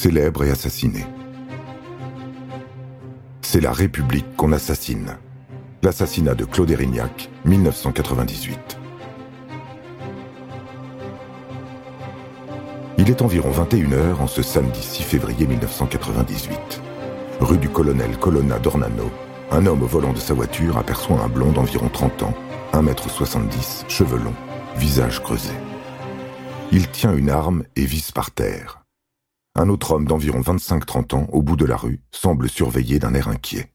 célèbre et assassiné. C'est la République qu'on assassine. L'assassinat de Claude Erignac, 1998. Il est environ 21h en ce samedi 6 février 1998. Rue du colonel Colonna d'Ornano, un homme au volant de sa voiture aperçoit un blond d'environ 30 ans, 1m70, cheveux longs, visage creusé. Il tient une arme et vise par terre. Un autre homme d'environ 25-30 ans, au bout de la rue, semble surveiller d'un air inquiet.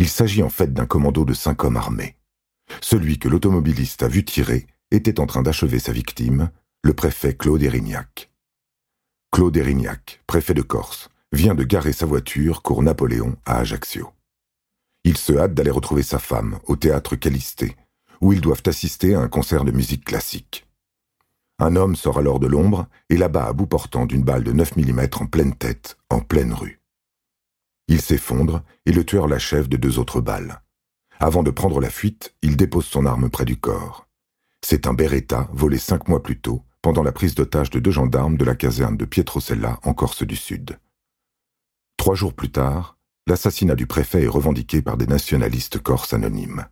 Il s'agit en fait d'un commando de cinq hommes armés. Celui que l'automobiliste a vu tirer était en train d'achever sa victime, le préfet Claude Erignac. Claude Erignac, préfet de Corse, vient de garer sa voiture cours Napoléon à Ajaccio. Il se hâte d'aller retrouver sa femme au théâtre Calisté, où ils doivent assister à un concert de musique classique. Un homme sort alors de l'ombre et l'abat à bout portant d'une balle de 9 mm en pleine tête, en pleine rue. Il s'effondre et le tueur l'achève de deux autres balles. Avant de prendre la fuite, il dépose son arme près du corps. C'est un Beretta volé cinq mois plus tôt, pendant la prise d'otage de deux gendarmes de la caserne de Pietrocella en Corse du Sud. Trois jours plus tard, l'assassinat du préfet est revendiqué par des nationalistes corses anonymes.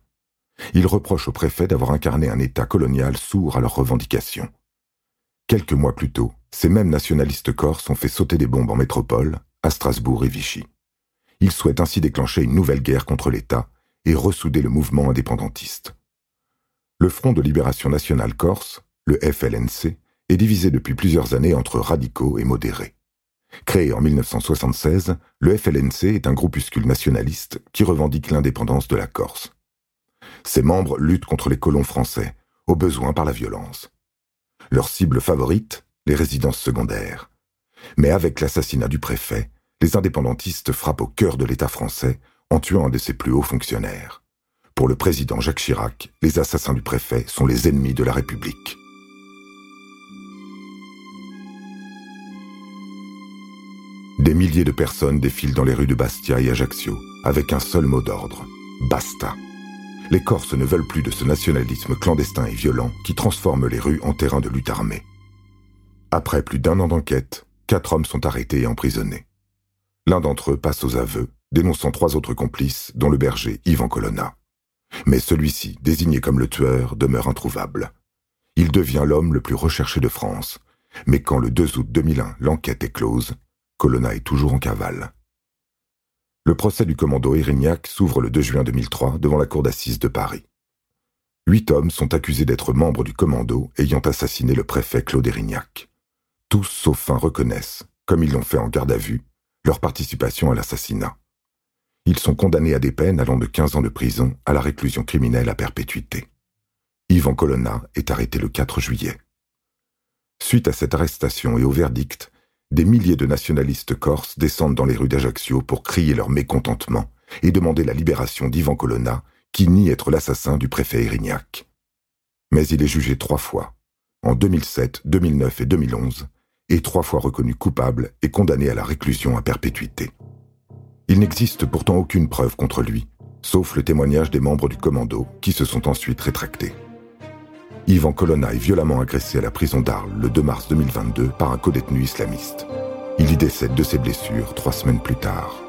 Ils reprochent au préfet d'avoir incarné un État colonial sourd à leurs revendications. Quelques mois plus tôt, ces mêmes nationalistes corses ont fait sauter des bombes en métropole, à Strasbourg et Vichy. Ils souhaitent ainsi déclencher une nouvelle guerre contre l'État et ressouder le mouvement indépendantiste. Le Front de libération nationale corse, le FLNC, est divisé depuis plusieurs années entre radicaux et modérés. Créé en 1976, le FLNC est un groupuscule nationaliste qui revendique l'indépendance de la Corse. Ses membres luttent contre les colons français, au besoin par la violence. Leur cible favorite, les résidences secondaires. Mais avec l'assassinat du préfet, les indépendantistes frappent au cœur de l'État français en tuant un de ses plus hauts fonctionnaires. Pour le président Jacques Chirac, les assassins du préfet sont les ennemis de la République. Des milliers de personnes défilent dans les rues de Bastia et Ajaccio avec un seul mot d'ordre basta. Les Corses ne veulent plus de ce nationalisme clandestin et violent qui transforme les rues en terrain de lutte armée. Après plus d'un an d'enquête, quatre hommes sont arrêtés et emprisonnés. L'un d'entre eux passe aux aveux, dénonçant trois autres complices, dont le berger Yvan Colonna. Mais celui-ci, désigné comme le tueur, demeure introuvable. Il devient l'homme le plus recherché de France, mais quand le 2 août 2001 l'enquête est close, Colonna est toujours en cavale. Le procès du commando Erignac s'ouvre le 2 juin 2003 devant la cour d'assises de Paris. Huit hommes sont accusés d'être membres du commando ayant assassiné le préfet Claude Erignac. Tous sauf un reconnaissent, comme ils l'ont fait en garde à vue, leur participation à l'assassinat. Ils sont condamnés à des peines allant de 15 ans de prison à la réclusion criminelle à perpétuité. Yvan Colonna est arrêté le 4 juillet. Suite à cette arrestation et au verdict, des milliers de nationalistes corses descendent dans les rues d'Ajaccio pour crier leur mécontentement et demander la libération d'Yvan Colonna, qui nie être l'assassin du préfet Erignac. Mais il est jugé trois fois, en 2007, 2009 et 2011, et trois fois reconnu coupable et condamné à la réclusion à perpétuité. Il n'existe pourtant aucune preuve contre lui, sauf le témoignage des membres du commando qui se sont ensuite rétractés. Yvan Colonna est violemment agressé à la prison d'Arles le 2 mars 2022 par un codétenu islamiste. Il y décède de ses blessures trois semaines plus tard.